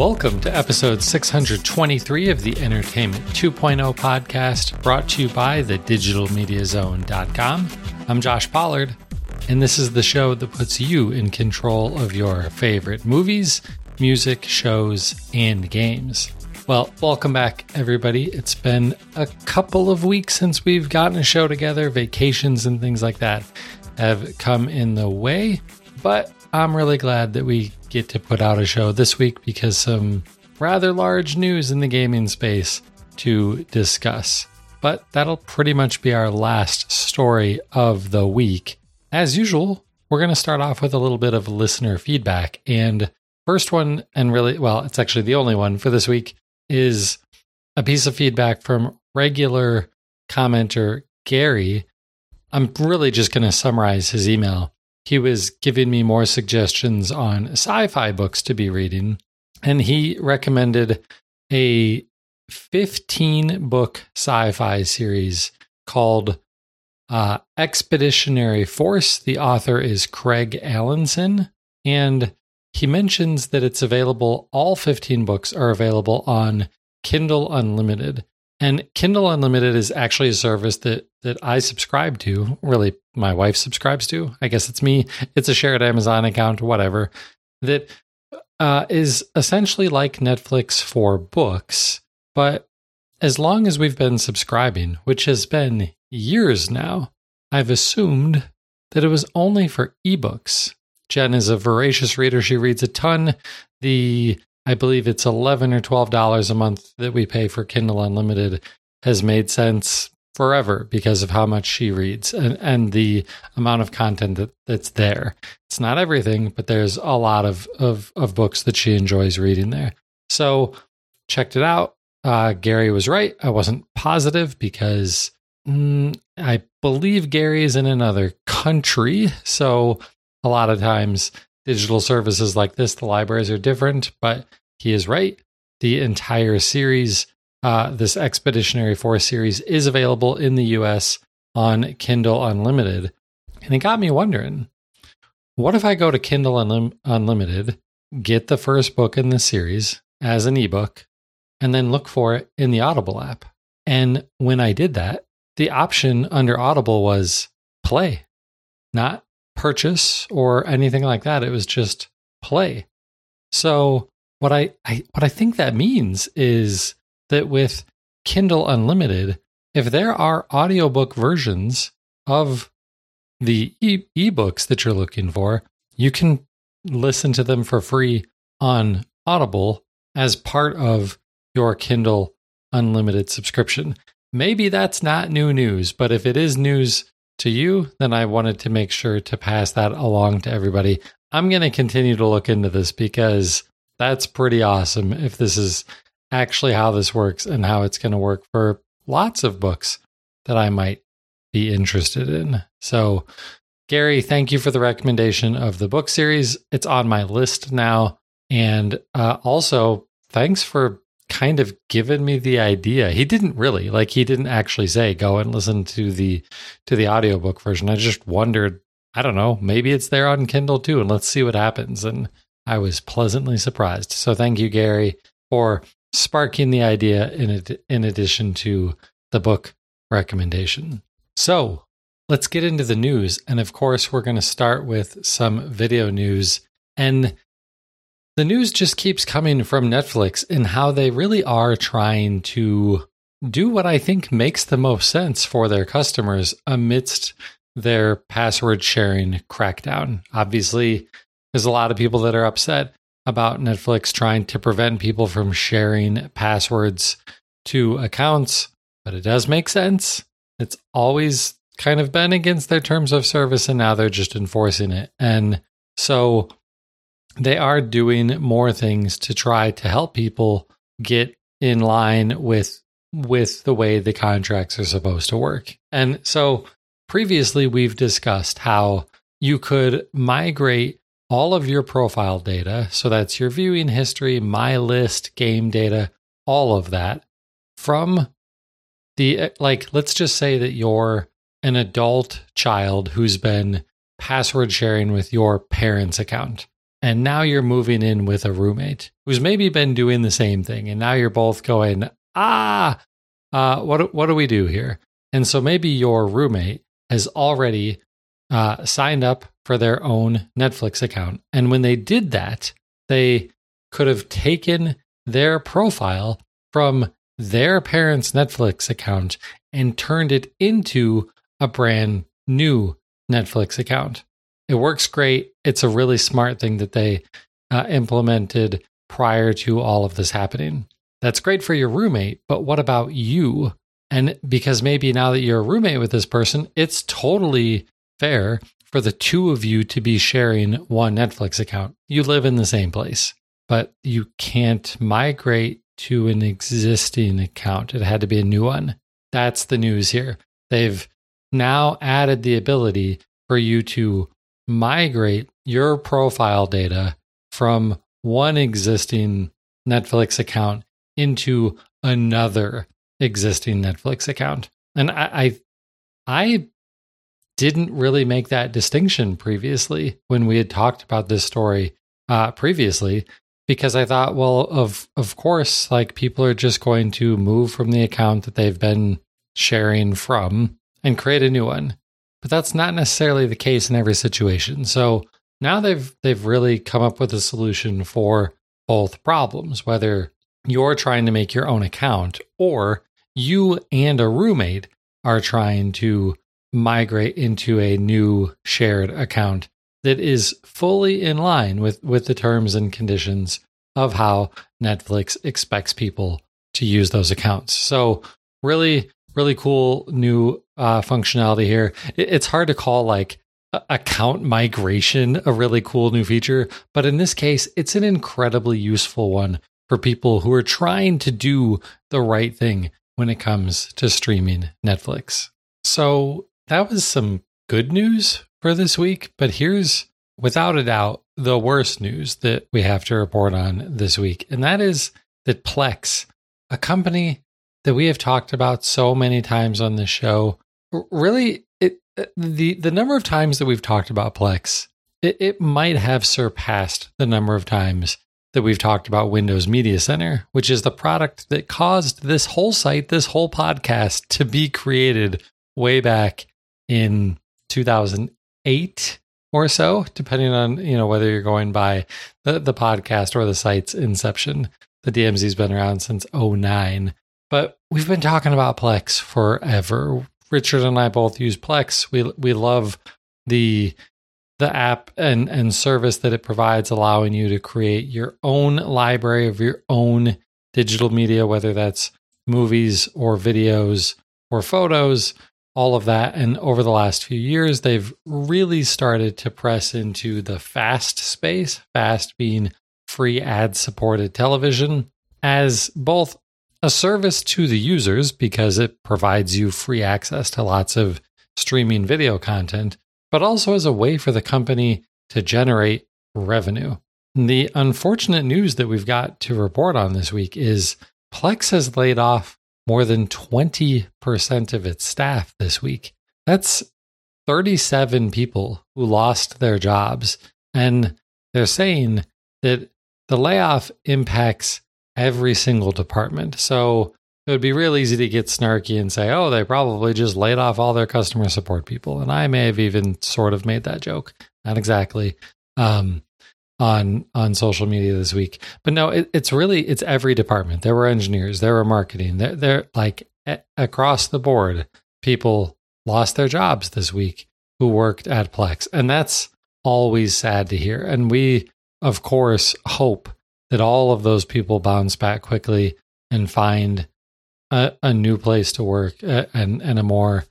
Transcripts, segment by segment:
Welcome to episode 623 of the Entertainment 2.0 podcast, brought to you by the digitalmediazone.com. I'm Josh Pollard, and this is the show that puts you in control of your favorite movies, music, shows, and games. Well, welcome back, everybody. It's been a couple of weeks since we've gotten a show together. Vacations and things like that have come in the way, but I'm really glad that we get to put out a show this week because some rather large news in the gaming space to discuss. But that'll pretty much be our last story of the week. As usual, we're going to start off with a little bit of listener feedback. And first one, and really, well, it's actually the only one for this week, is a piece of feedback from regular commenter Gary. I'm really just going to summarize his email he was giving me more suggestions on sci fi books to be reading. And he recommended a 15 book sci fi series called uh, Expeditionary Force. The author is Craig Alanson. And he mentions that it's available, all 15 books are available on Kindle Unlimited. And Kindle Unlimited is actually a service that that I subscribe to. Really, my wife subscribes to. I guess it's me. It's a shared Amazon account, whatever. That uh, is essentially like Netflix for books. But as long as we've been subscribing, which has been years now, I've assumed that it was only for ebooks. Jen is a voracious reader. She reads a ton. The I believe it's 11 or 12 dollars a month that we pay for Kindle Unlimited has made sense forever because of how much she reads and, and the amount of content that, that's there. It's not everything, but there's a lot of, of, of books that she enjoys reading there. So checked it out. Uh, Gary was right. I wasn't positive because mm, I believe Gary is in another country. So a lot of times digital services like this, the libraries are different, but he is right. The entire series, uh, this Expeditionary Force series, is available in the US on Kindle Unlimited. And it got me wondering what if I go to Kindle Unlim- Unlimited, get the first book in the series as an ebook, and then look for it in the Audible app? And when I did that, the option under Audible was play, not purchase or anything like that. It was just play. So what I, I what I think that means is that with Kindle Unlimited, if there are audiobook versions of the e- ebooks that you're looking for, you can listen to them for free on Audible as part of your Kindle Unlimited subscription. Maybe that's not new news, but if it is news to you, then I wanted to make sure to pass that along to everybody. I'm going to continue to look into this because that's pretty awesome if this is actually how this works and how it's going to work for lots of books that I might be interested in. So, Gary, thank you for the recommendation of the book series. It's on my list now. And uh, also, thanks for kind of giving me the idea. He didn't really like he didn't actually say go and listen to the to the audiobook version. I just wondered, I don't know, maybe it's there on Kindle too and let's see what happens and I was pleasantly surprised. So thank you Gary for sparking the idea in ad- in addition to the book recommendation. So, let's get into the news and of course we're going to start with some video news and the news just keeps coming from Netflix and how they really are trying to do what I think makes the most sense for their customers amidst their password sharing crackdown. Obviously, there's a lot of people that are upset about Netflix trying to prevent people from sharing passwords to accounts, but it does make sense. It's always kind of been against their terms of service, and now they're just enforcing it. And so they are doing more things to try to help people get in line with with the way the contracts are supposed to work. And so previously we've discussed how you could migrate all of your profile data, so that's your viewing history, my list, game data, all of that from the like let's just say that you're an adult child who's been password sharing with your parents' account and now you're moving in with a roommate who's maybe been doing the same thing, and now you're both going, ah, uh, what what do we do here? And so maybe your roommate has already uh, signed up for their own Netflix account, and when they did that, they could have taken their profile from their parents' Netflix account and turned it into a brand new Netflix account. It works great. It's a really smart thing that they uh, implemented prior to all of this happening. That's great for your roommate, but what about you? And because maybe now that you're a roommate with this person, it's totally fair for the two of you to be sharing one Netflix account. You live in the same place, but you can't migrate to an existing account. It had to be a new one. That's the news here. They've now added the ability for you to migrate your profile data from one existing Netflix account into another existing Netflix account. And I, I, I didn't really make that distinction previously when we had talked about this story uh, previously because I thought, well, of of course, like people are just going to move from the account that they've been sharing from and create a new one but that's not necessarily the case in every situation. So now they've they've really come up with a solution for both problems, whether you're trying to make your own account or you and a roommate are trying to migrate into a new shared account that is fully in line with with the terms and conditions of how Netflix expects people to use those accounts. So really really cool new uh, functionality here. It's hard to call like account migration a really cool new feature, but in this case, it's an incredibly useful one for people who are trying to do the right thing when it comes to streaming Netflix. So that was some good news for this week, but here's without a doubt the worst news that we have to report on this week, and that is that Plex, a company that we have talked about so many times on this show. Really, it uh, the the number of times that we've talked about Plex, it, it might have surpassed the number of times that we've talked about Windows Media Center, which is the product that caused this whole site, this whole podcast to be created way back in 2008 or so, depending on, you know, whether you're going by the, the podcast or the site's inception. The DMZ's been around since 09. But we've been talking about Plex forever. Richard and I both use Plex. We we love the the app and and service that it provides allowing you to create your own library of your own digital media whether that's movies or videos or photos all of that and over the last few years they've really started to press into the fast space fast being free ad supported television as both a service to the users because it provides you free access to lots of streaming video content, but also as a way for the company to generate revenue. The unfortunate news that we've got to report on this week is Plex has laid off more than 20% of its staff this week. That's 37 people who lost their jobs. And they're saying that the layoff impacts every single department. So it would be real easy to get snarky and say, oh, they probably just laid off all their customer support people. And I may have even sort of made that joke. Not exactly. Um, on on social media this week. But no, it, it's really it's every department. There were engineers, there were marketing, there they're like a- across the board. People lost their jobs this week who worked at Plex, and that's always sad to hear. And we, of course, hope that all of those people bounce back quickly and find a, a new place to work and, and a more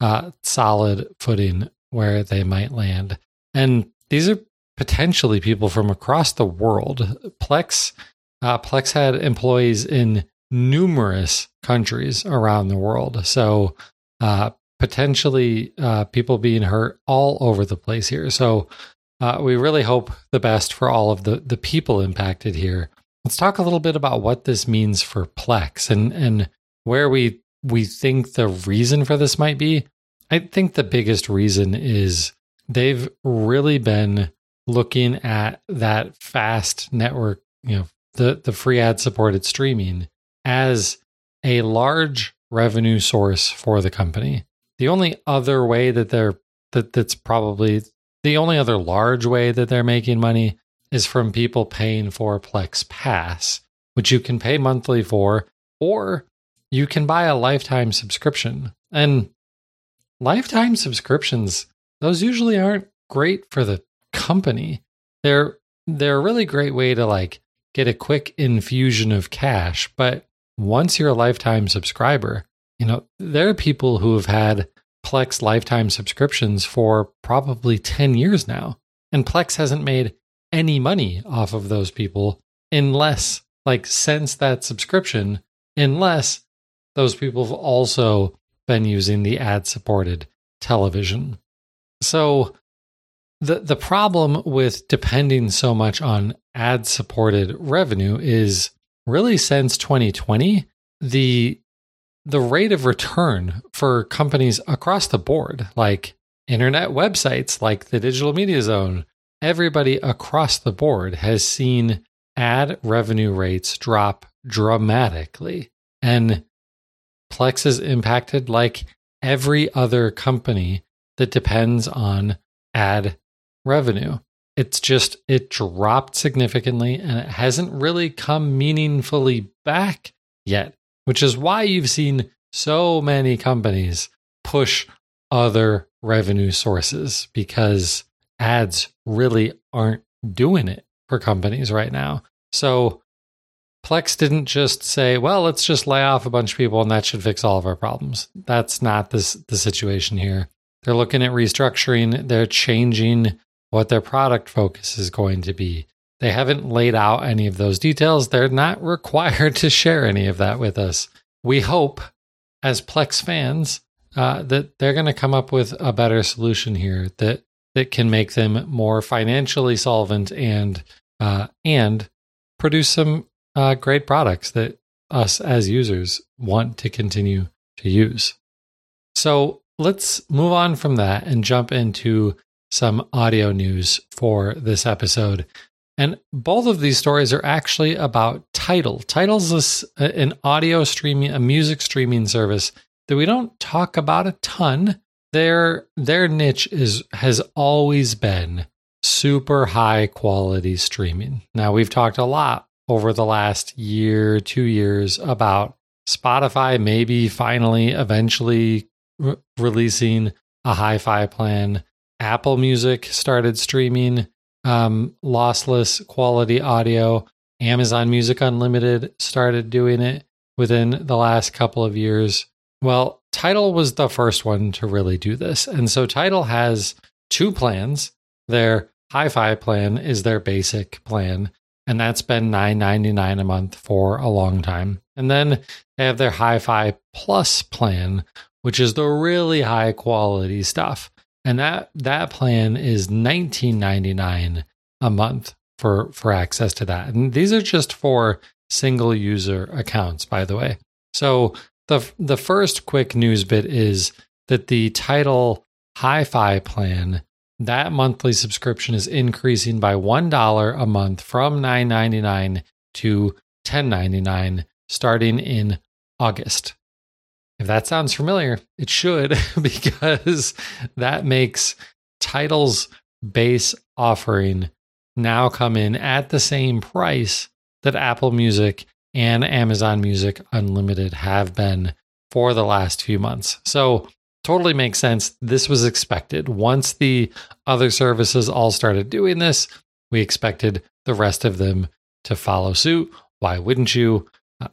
uh, solid footing where they might land. And these are potentially people from across the world. Plex, uh, Plex had employees in numerous countries around the world. So uh, potentially uh, people being hurt all over the place here. So uh, we really hope the best for all of the, the people impacted here. Let's talk a little bit about what this means for Plex and, and where we we think the reason for this might be. I think the biggest reason is they've really been looking at that fast network, you know, the, the free ad supported streaming as a large revenue source for the company. The only other way that they're that that's probably the only other large way that they're making money is from people paying for Plex Pass, which you can pay monthly for, or you can buy a lifetime subscription. And lifetime subscriptions, those usually aren't great for the company. They're they're a really great way to like get a quick infusion of cash, but once you're a lifetime subscriber, you know, there are people who have had Plex lifetime subscriptions for probably 10 years now. And Plex hasn't made any money off of those people unless, like, since that subscription, unless those people have also been using the ad supported television. So the the problem with depending so much on ad supported revenue is really since 2020 the the rate of return for companies across the board like internet websites like the digital media zone everybody across the board has seen ad revenue rates drop dramatically. And Plex is impacted like every other company that depends on ad revenue. It's just, it dropped significantly and it hasn't really come meaningfully back yet, which is why you've seen so many companies push other revenue sources because ads really aren't doing it for companies right now. So Plex didn't just say, well, let's just lay off a bunch of people and that should fix all of our problems. That's not this, the situation here. They're looking at restructuring, they're changing what their product focus is going to be. They haven't laid out any of those details. They're not required to share any of that with us. We hope, as Plex fans, uh, that they're going to come up with a better solution here that that can make them more financially solvent and uh, and produce some uh, great products that us as users want to continue to use. So let's move on from that and jump into some audio news for this episode. And both of these stories are actually about Tidal. Tidal's an audio streaming, a music streaming service that we don't talk about a ton. Their their niche is has always been super high quality streaming. Now we've talked a lot over the last year, two years about Spotify maybe finally eventually re- releasing a hi fi plan. Apple Music started streaming um, lossless quality audio. Amazon Music Unlimited started doing it within the last couple of years. Well, Tidal was the first one to really do this. And so Tidal has two plans. Their hi fi plan is their basic plan and that's been nine ninety nine a month for a long time. And then they have their Hi-Fi Plus plan, which is the really high quality stuff, and that that plan is nineteen ninety nine a month for for access to that. And these are just for single user accounts, by the way. So the the first quick news bit is that the Tidal Hi-Fi plan that monthly subscription is increasing by $1 a month from $9.99 to $10.99 starting in August. If that sounds familiar, it should because that makes Tidal's base offering now come in at the same price that Apple Music and Amazon Music Unlimited have been for the last few months. So totally makes sense. This was expected. Once the other services all started doing this, we expected the rest of them to follow suit. Why wouldn't you? Uh,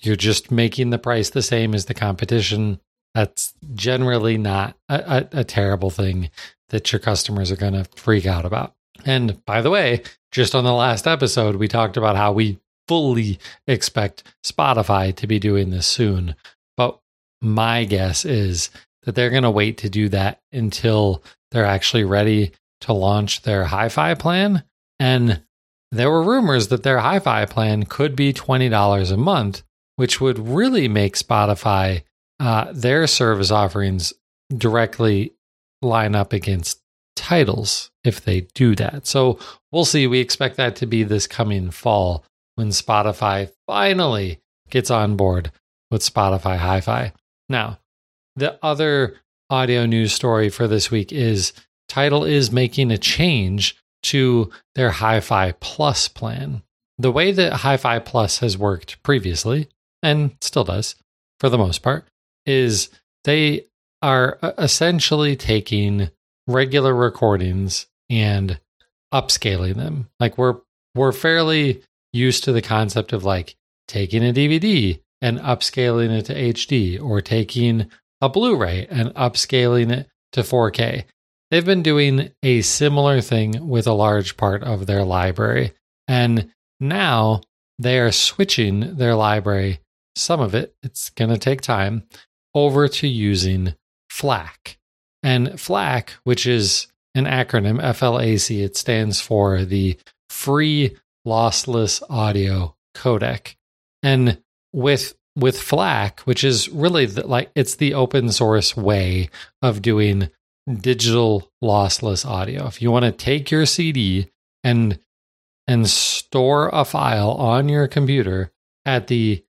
you're just making the price the same as the competition. That's generally not a, a, a terrible thing that your customers are going to freak out about. And by the way, just on the last episode, we talked about how we fully expect Spotify to be doing this soon. But my guess is that they're going to wait to do that until they're actually ready to launch their hi fi plan. And there were rumors that their hi fi plan could be $20 a month, which would really make Spotify, uh, their service offerings directly line up against Tidal's if they do that. So we'll see. We expect that to be this coming fall when Spotify finally gets on board with Spotify Hi Fi. Now, the other audio news story for this week is Tidal is making a change to their Hi Fi Plus plan. The way that Hi Fi Plus has worked previously, and still does for the most part, is they are uh, essentially taking regular recordings and upscaling them. Like we're we're fairly used to the concept of like taking a DVD and upscaling it to HD or taking a Blu-ray and upscaling it to 4K. They've been doing a similar thing with a large part of their library. And now they are switching their library, some of it, it's going to take time, over to using FLAC. And FLAC, which is an acronym, FLAC, it stands for the Free Lossless Audio Codec. And with with FLAC, which is really the, like it's the open source way of doing digital lossless audio. If you want to take your CD and and store a file on your computer at the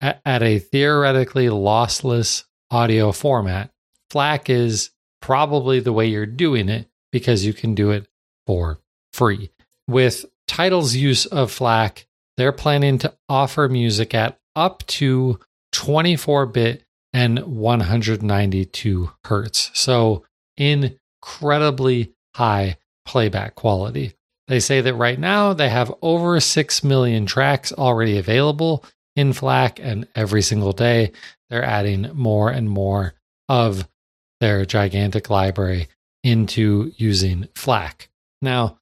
at, a theoretically lossless audio format, FLAC is probably the way you're doing it because you can do it for free. With Tidal's use of FLAC, they're planning to offer music at up to 24 bit and 192 hertz. So incredibly high playback quality. They say that right now they have over 6 million tracks already available in FLAC, and every single day they're adding more and more of their gigantic library into using FLAC. Now,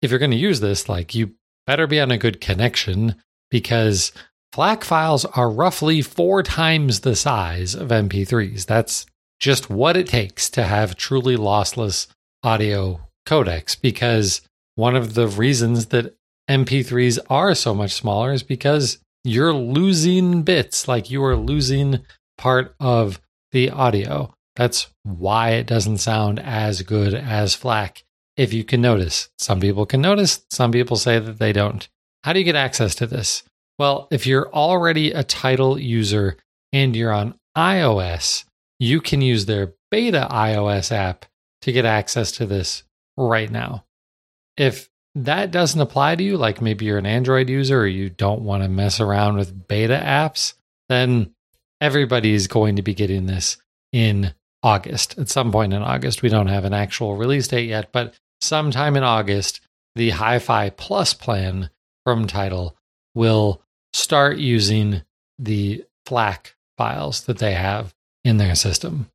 if you're going to use this, like you better be on a good connection because FLAC files are roughly four times the size of MP3s. That's just what it takes to have truly lossless audio codecs because one of the reasons that MP3s are so much smaller is because you're losing bits, like you are losing part of the audio. That's why it doesn't sound as good as FLAC. If you can notice, some people can notice, some people say that they don't. How do you get access to this? Well, if you're already a Tidal user and you're on iOS, you can use their beta iOS app to get access to this right now. If that doesn't apply to you, like maybe you're an Android user or you don't want to mess around with beta apps, then everybody is going to be getting this in August. At some point in August, we don't have an actual release date yet, but sometime in August, the Hi Fi Plus plan from Tidal will start using the FLAC files that they have in their system.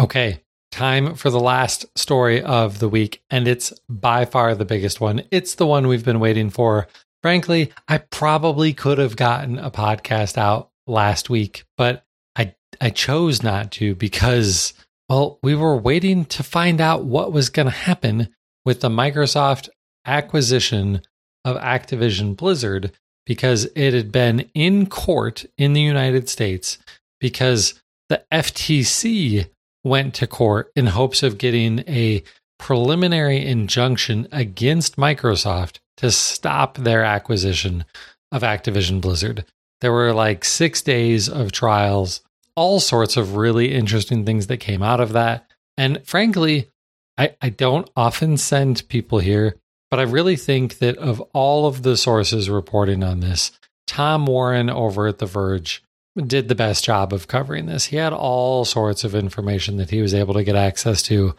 Okay, time for the last story of the week, and it's by far the biggest one. It's the one we've been waiting for. Frankly, I probably could have gotten a podcast out last week, but I I chose not to because well, we were waiting to find out what was going to happen with the Microsoft acquisition of Activision Blizzard because it had been in court in the United States because the FTC went to court in hopes of getting a preliminary injunction against Microsoft to stop their acquisition of Activision Blizzard. There were like six days of trials, all sorts of really interesting things that came out of that. And frankly, I, I don't often send people here, but I really think that of all of the sources reporting on this, Tom Warren over at The Verge did the best job of covering this. He had all sorts of information that he was able to get access to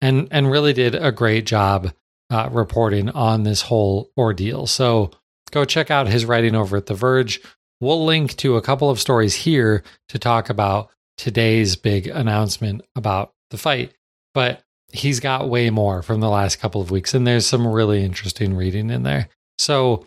and and really did a great job uh, reporting on this whole ordeal. So go check out his writing over at The Verge. We'll link to a couple of stories here to talk about today's big announcement about the fight, but he's got way more from the last couple of weeks, and there's some really interesting reading in there. So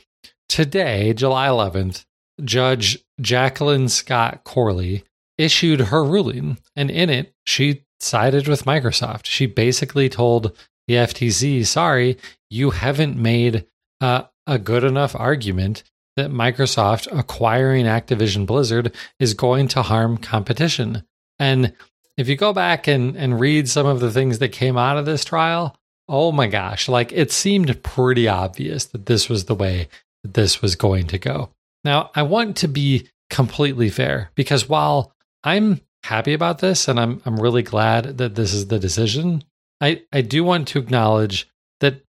today, July 11th, Judge Jacqueline Scott Corley issued her ruling, and in it, she sided with Microsoft. She basically told the FTC, sorry, you haven't made uh, a good enough argument that Microsoft acquiring Activision Blizzard is going to harm competition. And if you go back and, and read some of the things that came out of this trial, oh my gosh, like it seemed pretty obvious that this was the way this was going to go. Now, I want to be completely fair because while I'm happy about this and I'm I'm really glad that this is the decision, I I do want to acknowledge that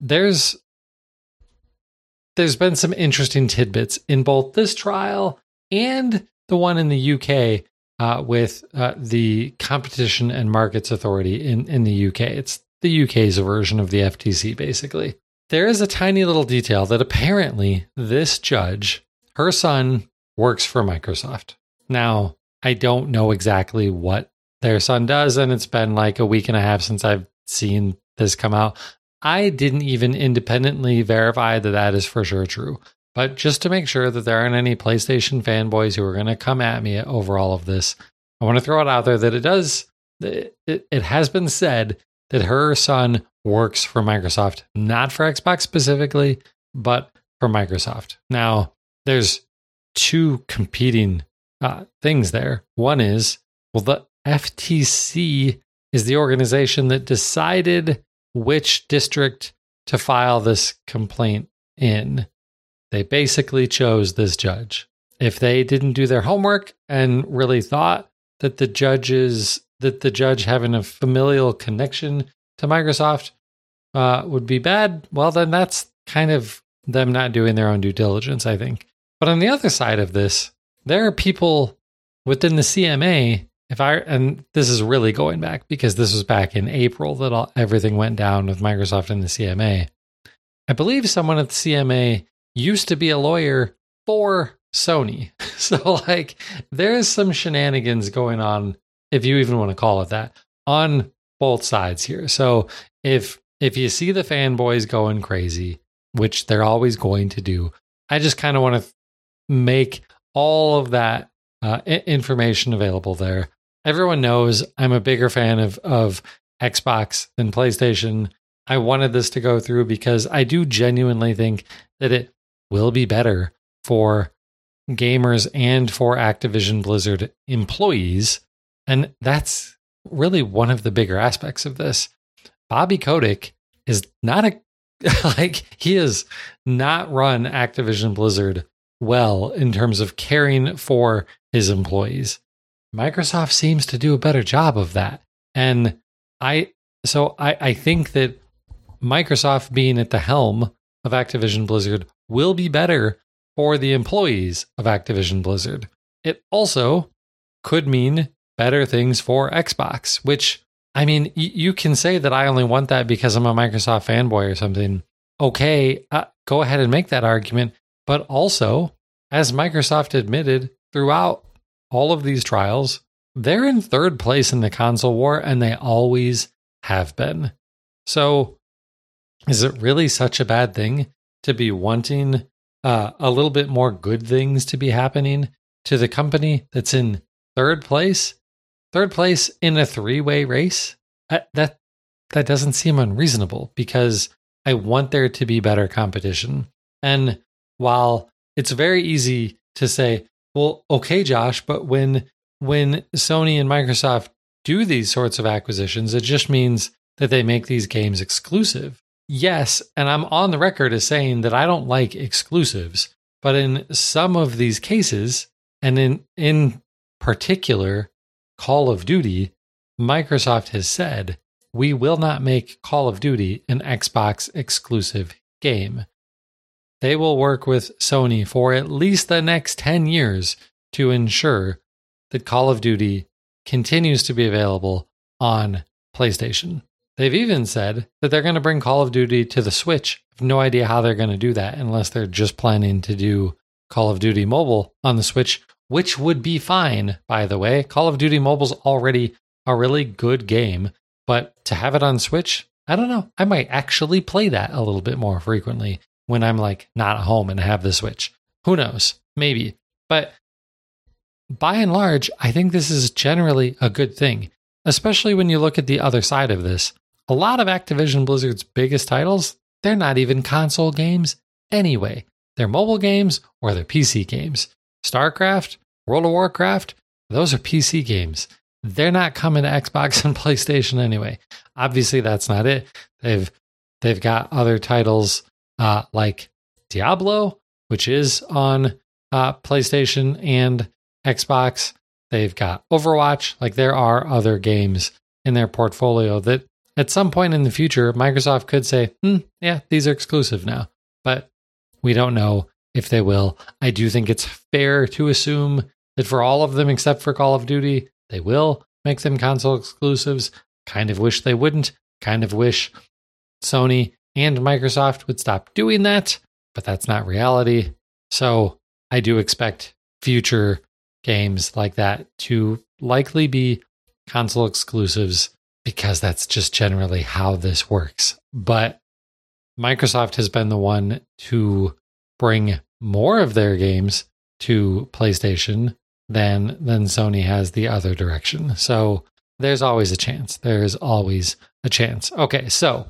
there's there's been some interesting tidbits in both this trial and the one in the UK uh, with uh, the Competition and Markets Authority in, in the UK. It's the UK's version of the FTC, basically. There is a tiny little detail that apparently this judge, her son, works for Microsoft. Now, I don't know exactly what their son does, and it's been like a week and a half since I've seen this come out. I didn't even independently verify that that is for sure true. But just to make sure that there aren't any PlayStation fanboys who are going to come at me over all of this, I want to throw it out there that it does, it, it has been said that her son works for Microsoft, not for Xbox specifically, but for Microsoft. Now, there's two competing uh, things there. One is, well, the FTC is the organization that decided which district to file this complaint in. They basically chose this judge. If they didn't do their homework and really thought that the judges that the judge having a familial connection to Microsoft uh, would be bad, well, then that's kind of them not doing their own due diligence, I think. But on the other side of this, there are people within the CMA. If I and this is really going back because this was back in April that all, everything went down with Microsoft and the CMA. I believe someone at the CMA used to be a lawyer for Sony. So, like, there's some shenanigans going on, if you even want to call it that, on both sides here. So, if if you see the fanboys going crazy, which they're always going to do, I just kind of want to make all of that uh, information available there. Everyone knows I'm a bigger fan of of Xbox than PlayStation. I wanted this to go through because I do genuinely think that it will be better for gamers and for Activision Blizzard employees. And that's really one of the bigger aspects of this. Bobby Kotick is not a like he has not run Activision Blizzard well in terms of caring for his employees. Microsoft seems to do a better job of that. And I so I, I think that Microsoft being at the helm of Activision Blizzard will be better for the employees of Activision Blizzard. It also could mean better things for Xbox, which I mean, y- you can say that I only want that because I'm a Microsoft fanboy or something. Okay, uh, go ahead and make that argument. But also, as Microsoft admitted throughout all of these trials, they're in third place in the console war and they always have been. So, is it really such a bad thing to be wanting uh, a little bit more good things to be happening to the company that's in third place, third place in a three-way race. Uh, that that doesn't seem unreasonable because I want there to be better competition. And while it's very easy to say, well, okay, Josh, but when when Sony and Microsoft do these sorts of acquisitions, it just means that they make these games exclusive yes, and I'm on the record as saying that I don't like exclusives, but in some of these cases, and in in particular Call of Duty, Microsoft has said we will not make Call of Duty an Xbox exclusive game. They will work with Sony for at least the next 10 years to ensure that Call of Duty continues to be available on PlayStation. They've even said that they're going to bring Call of Duty to the Switch. I have no idea how they're going to do that unless they're just planning to do Call of Duty Mobile on the Switch, which would be fine, by the way. Call of Duty Mobile's already a really good game, but to have it on Switch, I don't know. I might actually play that a little bit more frequently when I'm like not home and have the Switch. Who knows? Maybe. But by and large, I think this is generally a good thing, especially when you look at the other side of this a lot of Activision Blizzard's biggest titles, they're not even console games anyway. They're mobile games or they're PC games. StarCraft, World of Warcraft, those are PC games. they're not coming to Xbox and PlayStation anyway. Obviously, that's not it. They've they've got other titles uh, like Diablo, which is on uh, PlayStation and Xbox. They've got Overwatch. Like there are other games in their portfolio that at some point in the future, Microsoft could say, hmm, yeah, these are exclusive now. But we don't know if they will. I do think it's fair to assume that for all of them except for Call of Duty, they will make them console exclusives. Kind of wish they wouldn't. Kind of wish Sony and Microsoft would stop doing that, but that's not reality. So I do expect future games like that to likely be console exclusives because that's just generally how this works. But Microsoft has been the one to bring more of their games to PlayStation than than Sony has the other direction. So there's always a chance. There's always a chance. Okay, so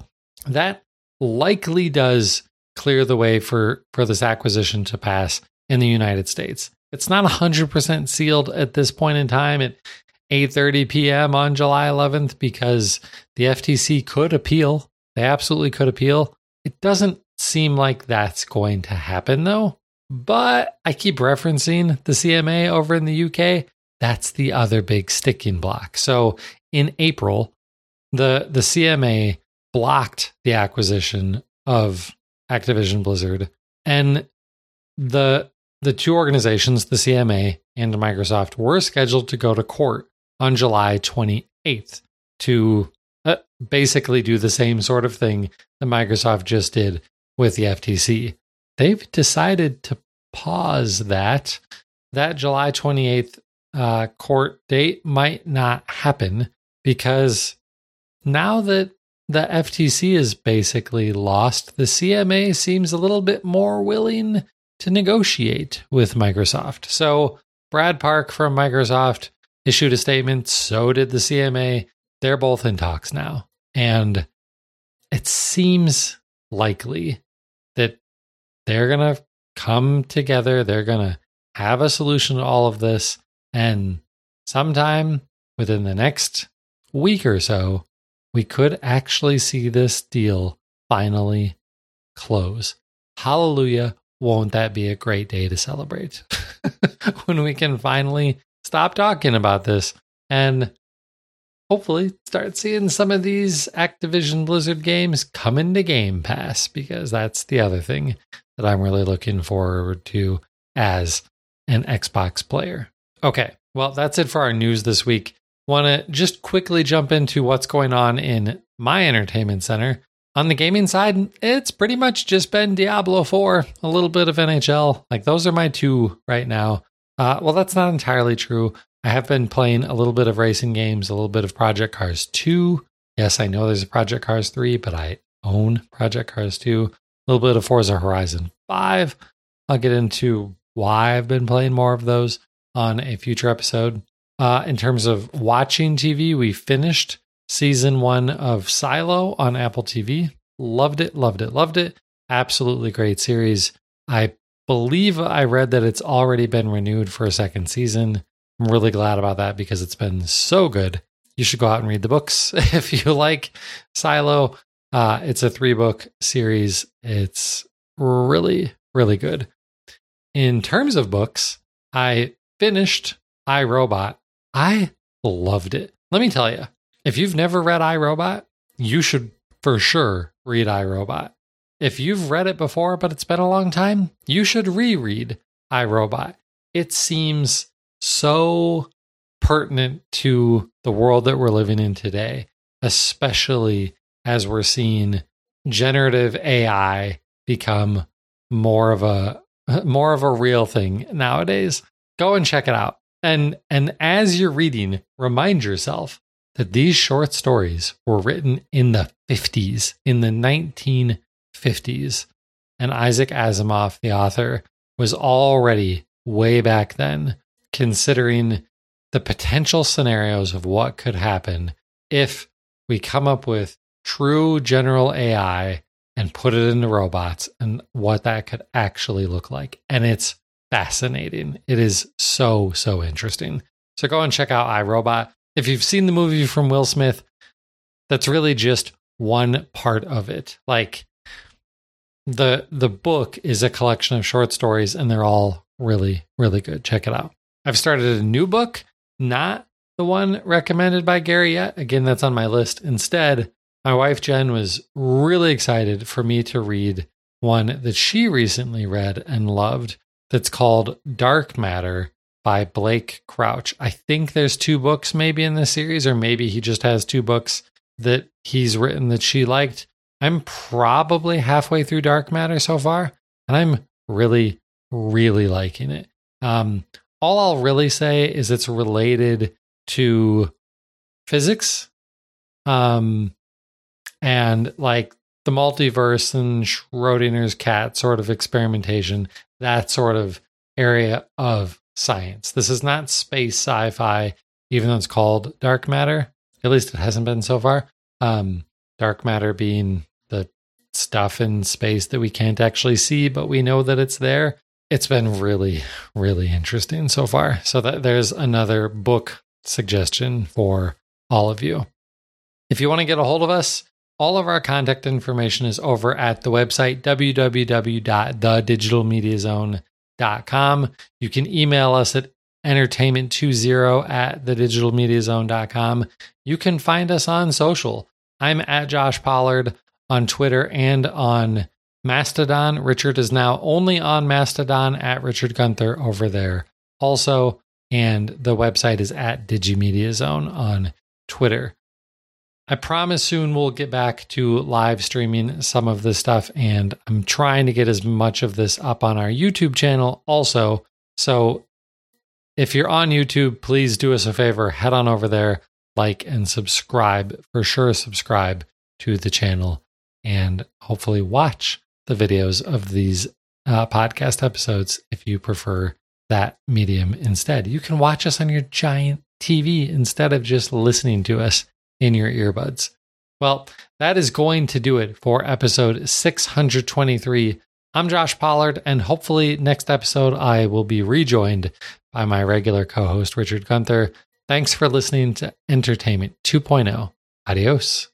that likely does clear the way for for this acquisition to pass in the United States. It's not 100% sealed at this point in time at 8:30 p.m. on July 11th because the FTC could appeal. They absolutely could appeal. It doesn't seem like that's going to happen though. But I keep referencing the CMA over in the UK. That's the other big sticking block. So in April, the the CMA blocked the acquisition of Activision Blizzard and the the two organizations, the CMA and Microsoft, were scheduled to go to court on July 28th to uh, basically do the same sort of thing that Microsoft just did with the FTC. They've decided to pause that. That July 28th uh, court date might not happen because now that the FTC is basically lost, the CMA seems a little bit more willing to negotiate with Microsoft. So, Brad Park from Microsoft issued a statement. So did the CMA. They're both in talks now. And it seems likely they're going to come together. They're going to have a solution to all of this. And sometime within the next week or so, we could actually see this deal finally close. Hallelujah. Won't that be a great day to celebrate when we can finally stop talking about this and hopefully start seeing some of these Activision Blizzard games come into Game Pass because that's the other thing that I'm really looking forward to as an Xbox player. Okay, well, that's it for our news this week. Want to just quickly jump into what's going on in my entertainment center. On the gaming side, it's pretty much just been Diablo 4, a little bit of NHL. Like, those are my two right now. Uh, well, that's not entirely true. I have been playing a little bit of racing games, a little bit of Project Cars 2. Yes, I know there's a Project Cars 3, but I own Project Cars 2. A little bit of Forza Horizon 5. I'll get into why I've been playing more of those on a future episode. Uh, in terms of watching TV, we finished season one of Silo on Apple TV. Loved it, loved it, loved it. Absolutely great series. I believe I read that it's already been renewed for a second season. I'm really glad about that because it's been so good. You should go out and read the books if you like Silo. Uh, it's a three book series. It's really, really good. In terms of books, I finished I Robot. I loved it. Let me tell you, if you've never read I Robot, you should for sure read I Robot. If you've read it before, but it's been a long time, you should reread I Robot. It seems so pertinent to the world that we're living in today, especially as we're seeing generative AI become more of a more of a real thing nowadays. Go and check it out. And and as you're reading, remind yourself that these short stories were written in the 50s, in the 1950s. And Isaac Asimov, the author, was already way back then considering the potential scenarios of what could happen if we come up with true general AI and put it into robots and what that could actually look like. And it's fascinating. It is so, so interesting. So go and check out I Robot. if you've seen the movie from Will Smith, that's really just one part of it. Like the the book is a collection of short stories and they're all really really good. Check it out. I've started a new book, not the one recommended by Gary yet. Again, that's on my list. Instead, my wife Jen was really excited for me to read one that she recently read and loved that's called Dark Matter by Blake Crouch. I think there's two books maybe in this series, or maybe he just has two books that he's written that she liked. I'm probably halfway through Dark Matter so far, and I'm really, really liking it. Um, all I'll really say is it's related to physics, um, and like the multiverse and Schrodinger's cat sort of experimentation, that sort of area of science. This is not space sci fi, even though it's called dark matter. At least it hasn't been so far. Um, dark matter being the stuff in space that we can't actually see, but we know that it's there. It's been really, really interesting so far. So that there's another book suggestion for all of you. If you want to get a hold of us, all of our contact information is over at the website www.thedigitalmediazone.com. You can email us at entertainment20 at thedigitalmediazone.com. You can find us on social. I'm at Josh Pollard on Twitter and on Mastodon. Richard is now only on Mastodon at Richard Gunther over there also. And the website is at DigiMediaZone on Twitter. I promise soon we'll get back to live streaming some of this stuff, and I'm trying to get as much of this up on our YouTube channel also. So if you're on YouTube, please do us a favor, head on over there, like and subscribe. For sure, subscribe to the channel and hopefully watch the videos of these uh, podcast episodes if you prefer that medium instead. You can watch us on your giant TV instead of just listening to us in your earbuds. Well, that is going to do it for episode 623. I'm Josh Pollard, and hopefully, next episode, I will be rejoined by my regular co host, Richard Gunther. Thanks for listening to Entertainment 2.0. Adios.